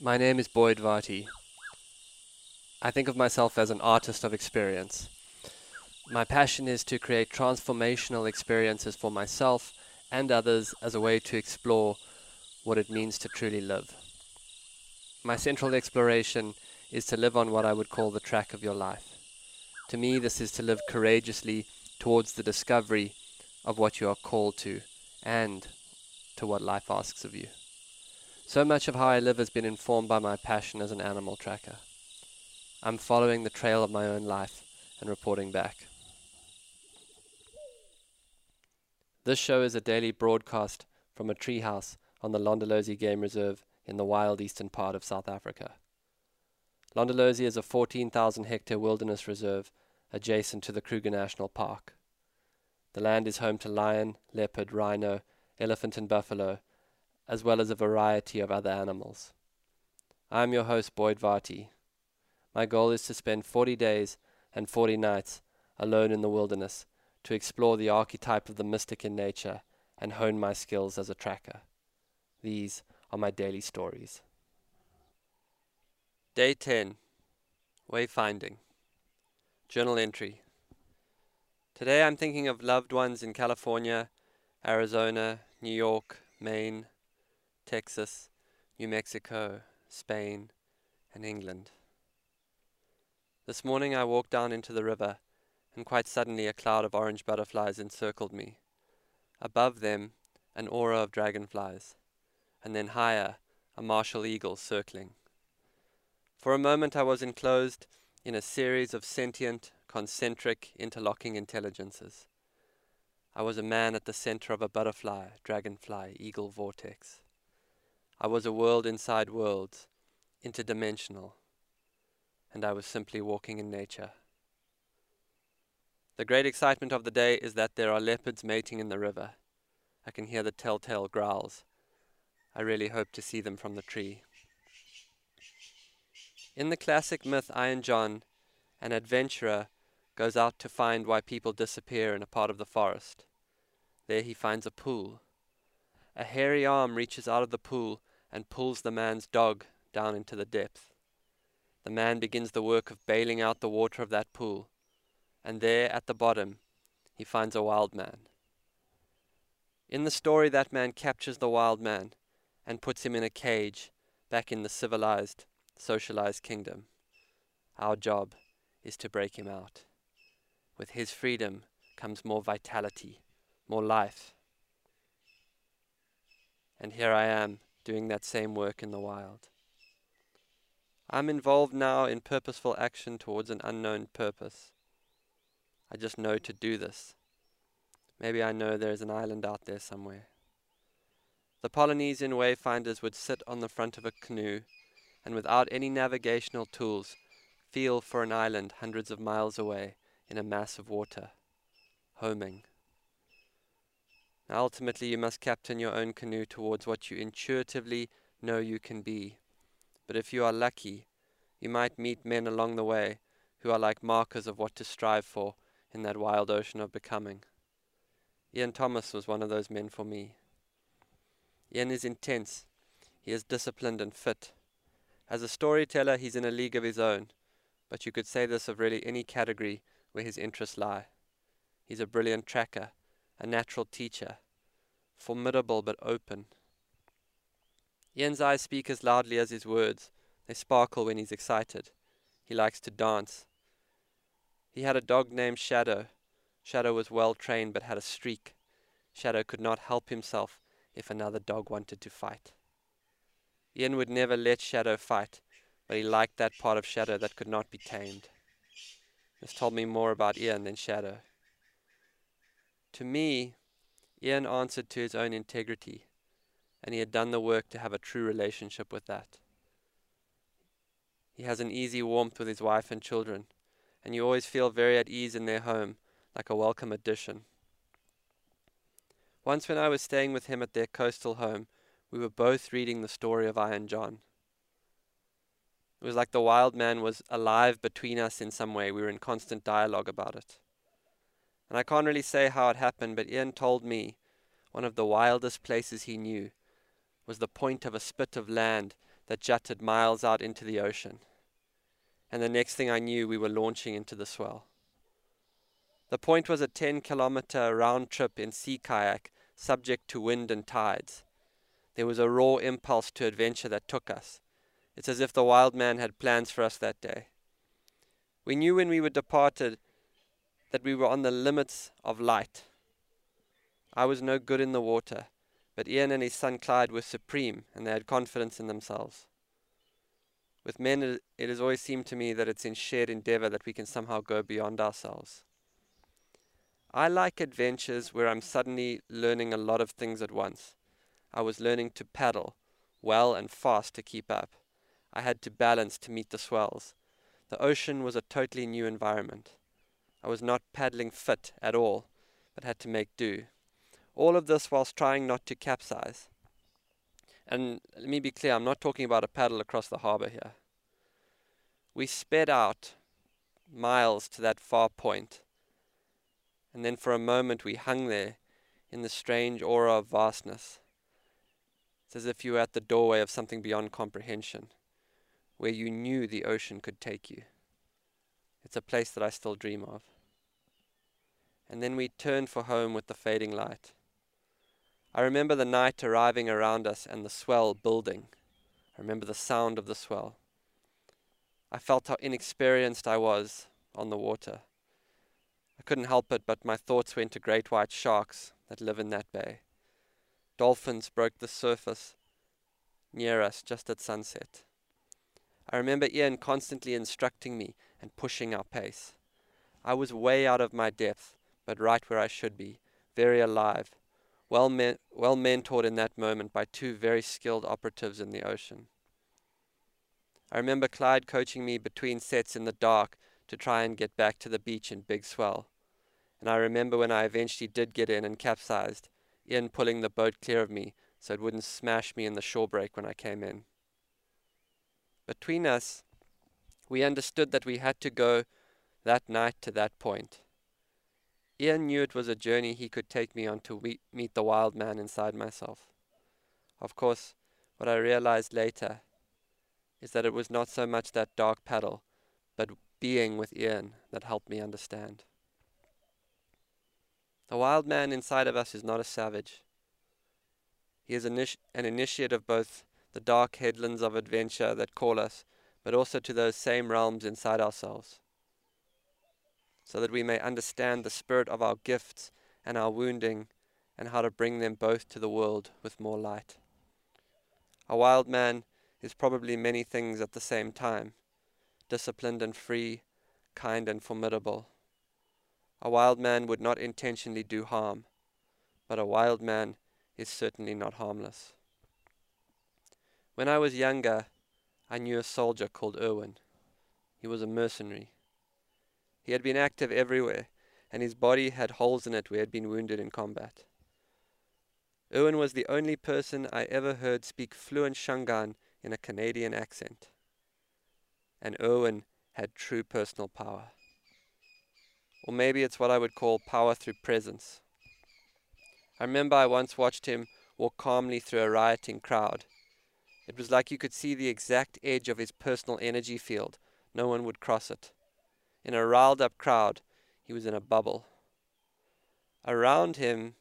My name is Boyd Varty. I think of myself as an artist of experience. My passion is to create transformational experiences for myself and others as a way to explore what it means to truly live. My central exploration is to live on what I would call the track of your life. To me, this is to live courageously towards the discovery of what you are called to and to what life asks of you. So much of how I live has been informed by my passion as an animal tracker. I'm following the trail of my own life and reporting back. This show is a daily broadcast from a treehouse on the Londolozi Game Reserve in the wild eastern part of South Africa. Londolozi is a 14,000 hectare wilderness reserve adjacent to the Kruger National Park. The land is home to lion, leopard, rhino, elephant, and buffalo, as well as a variety of other animals. I am your host, Boyd Varty. My goal is to spend 40 days and 40 nights alone in the wilderness to explore the archetype of the mystic in nature and hone my skills as a tracker. These are my daily stories. Day 10 Wayfinding Journal entry Today I'm thinking of loved ones in California, Arizona, New York, Maine, Texas, New Mexico, Spain, and England. This morning I walked down into the river, and quite suddenly a cloud of orange butterflies encircled me. Above them, an aura of dragonflies, and then higher, a martial eagle circling. For a moment I was enclosed in a series of sentient, concentric, interlocking intelligences. I was a man at the center of a butterfly, dragonfly, eagle vortex. I was a world inside worlds, interdimensional, and I was simply walking in nature. The great excitement of the day is that there are leopards mating in the river. I can hear the telltale growls. I really hope to see them from the tree. In the classic myth Iron John, an adventurer goes out to find why people disappear in a part of the forest. There he finds a pool. A hairy arm reaches out of the pool and pulls the man's dog down into the depth. The man begins the work of bailing out the water of that pool, and there at the bottom he finds a wild man. In the story, that man captures the wild man and puts him in a cage back in the civilized socialized kingdom. Our job is to break him out. With his freedom comes more vitality, more life. And here I am doing that same work in the wild. I'm involved now in purposeful action towards an unknown purpose. I just know to do this. Maybe I know there is an island out there somewhere. The Polynesian wayfinders would sit on the front of a canoe and without any navigational tools, feel for an island hundreds of miles away in a mass of water, homing. Now ultimately, you must captain your own canoe towards what you intuitively know you can be. But if you are lucky, you might meet men along the way who are like markers of what to strive for in that wild ocean of becoming. Ian Thomas was one of those men for me. Ian is intense, he is disciplined and fit. As a storyteller, he's in a league of his own, but you could say this of really any category where his interests lie. He's a brilliant tracker, a natural teacher, formidable but open. Ian's eyes speak as loudly as his words. They sparkle when he's excited. He likes to dance. He had a dog named Shadow. Shadow was well trained but had a streak. Shadow could not help himself if another dog wanted to fight. Ian would never let Shadow fight, but he liked that part of Shadow that could not be tamed. This told me more about Ian than Shadow. To me, Ian answered to his own integrity, and he had done the work to have a true relationship with that. He has an easy warmth with his wife and children, and you always feel very at ease in their home, like a welcome addition. Once, when I was staying with him at their coastal home, we were both reading the story of Iron John. It was like the wild man was alive between us in some way. We were in constant dialogue about it. And I can't really say how it happened, but Ian told me one of the wildest places he knew was the point of a spit of land that jutted miles out into the ocean. And the next thing I knew, we were launching into the swell. The point was a 10 kilometer round trip in sea kayak, subject to wind and tides. There was a raw impulse to adventure that took us. It's as if the wild man had plans for us that day. We knew when we were departed that we were on the limits of light. I was no good in the water, but Ian and his son Clyde were supreme, and they had confidence in themselves. With men, it has always seemed to me that it's in shared endeavor that we can somehow go beyond ourselves. I like adventures where I'm suddenly learning a lot of things at once. I was learning to paddle, well and fast to keep up. I had to balance to meet the swells. The ocean was a totally new environment. I was not paddling fit at all, but had to make do. All of this whilst trying not to capsize. And let me be clear, I'm not talking about a paddle across the harbour here. We sped out miles to that far point, and then for a moment we hung there in the strange aura of vastness. It's as if you were at the doorway of something beyond comprehension, where you knew the ocean could take you. It's a place that I still dream of. And then we turned for home with the fading light. I remember the night arriving around us and the swell building. I remember the sound of the swell. I felt how inexperienced I was on the water. I couldn't help it, but my thoughts went to great white sharks that live in that bay. Dolphins broke the surface near us just at sunset. I remember Ian constantly instructing me and pushing our pace. I was way out of my depth, but right where I should be, very alive, well, men- well mentored in that moment by two very skilled operatives in the ocean. I remember Clyde coaching me between sets in the dark to try and get back to the beach in Big Swell. And I remember when I eventually did get in and capsized, Ian pulling the boat clear of me so it wouldn't smash me in the shore break when I came in. Between us, we understood that we had to go that night to that point. Ian knew it was a journey he could take me on to meet the wild man inside myself. Of course, what I realized later is that it was not so much that dark paddle, but being with Ian that helped me understand. The wild man inside of us is not a savage. He is an initiate of both the dark headlands of adventure that call us, but also to those same realms inside ourselves so that we may understand the spirit of our gifts and our wounding and how to bring them both to the world with more light. A wild man is probably many things at the same time disciplined and free, kind and formidable. A wild man would not intentionally do harm, but a wild man is certainly not harmless. When I was younger, I knew a soldier called Irwin. He was a mercenary. He had been active everywhere, and his body had holes in it where he had been wounded in combat. Irwin was the only person I ever heard speak fluent Shangaan in a Canadian accent. And Irwin had true personal power. Or maybe it's what I would call power through presence. I remember I once watched him walk calmly through a rioting crowd. It was like you could see the exact edge of his personal energy field. No one would cross it. In a riled up crowd, he was in a bubble. Around him,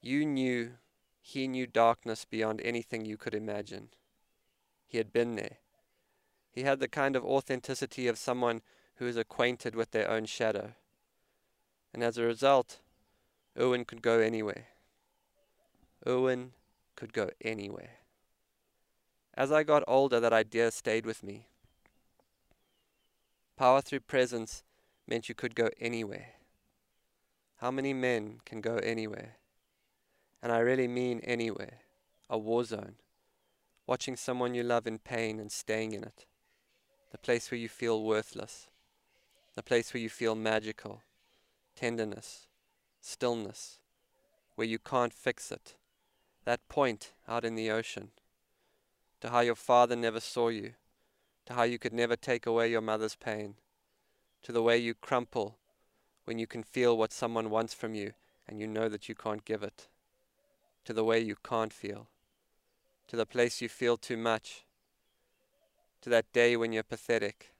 you knew he knew darkness beyond anything you could imagine. He had been there. He had the kind of authenticity of someone who is acquainted with their own shadow. And as a result, Irwin could go anywhere. Irwin could go anywhere. As I got older, that idea stayed with me. Power through presence meant you could go anywhere. How many men can go anywhere? And I really mean anywhere. A war zone. Watching someone you love in pain and staying in it. The place where you feel worthless. The place where you feel magical. Tenderness. Stillness. Where you can't fix it. That point out in the ocean. To how your father never saw you to how you could never take away your mother's pain, to the way you crumple when you can feel what someone wants from you and you know that you can't give it, to the way you can't feel, to the place you feel too much to that day when you're pathetic,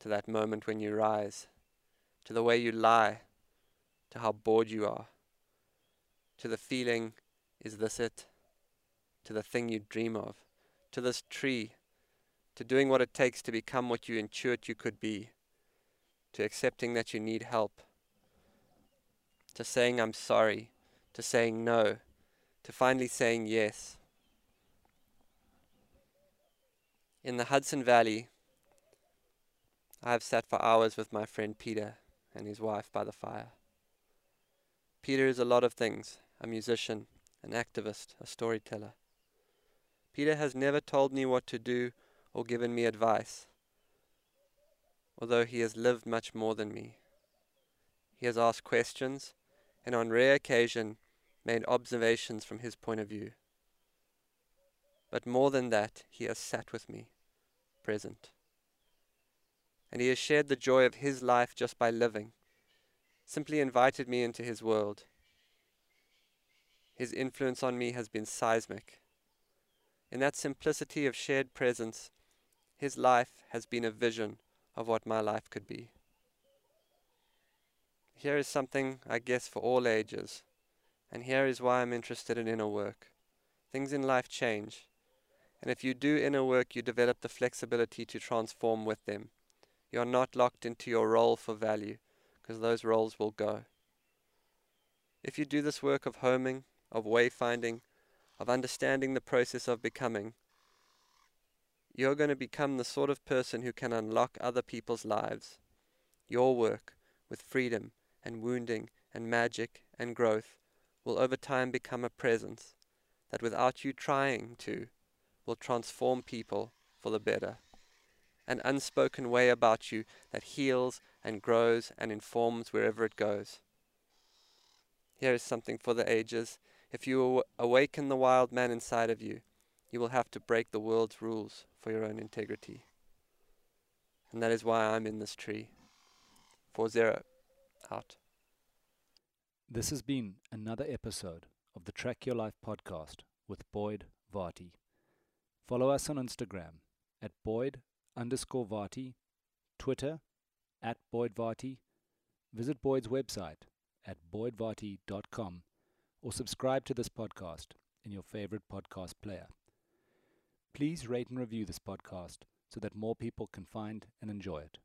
to that moment when you rise, to the way you lie, to how bored you are, to the feeling, is this it? To the thing you dream of, to this tree, to doing what it takes to become what you intuit you could be, to accepting that you need help, to saying I'm sorry, to saying no, to finally saying yes. In the Hudson Valley, I have sat for hours with my friend Peter and his wife by the fire. Peter is a lot of things a musician, an activist, a storyteller. Peter has never told me what to do or given me advice, although he has lived much more than me. He has asked questions and on rare occasion made observations from his point of view. But more than that, he has sat with me, present. And he has shared the joy of his life just by living, simply invited me into his world. His influence on me has been seismic. In that simplicity of shared presence, his life has been a vision of what my life could be. Here is something, I guess, for all ages, and here is why I'm interested in inner work. Things in life change, and if you do inner work, you develop the flexibility to transform with them. You are not locked into your role for value, because those roles will go. If you do this work of homing, of wayfinding, of understanding the process of becoming, you're going to become the sort of person who can unlock other people's lives. Your work, with freedom and wounding and magic and growth, will over time become a presence that without you trying to, will transform people for the better. An unspoken way about you that heals and grows and informs wherever it goes. Here is something for the ages. If you awaken the wild man inside of you, you will have to break the world's rules for your own integrity. And that is why I'm in this tree. 4 0 out. This has been another episode of the Track Your Life podcast with Boyd Varty. Follow us on Instagram at Boyd underscore Varty, Twitter at Boyd Varty. Visit Boyd's website at boydvarty.com or subscribe to this podcast in your favorite podcast player. Please rate and review this podcast so that more people can find and enjoy it.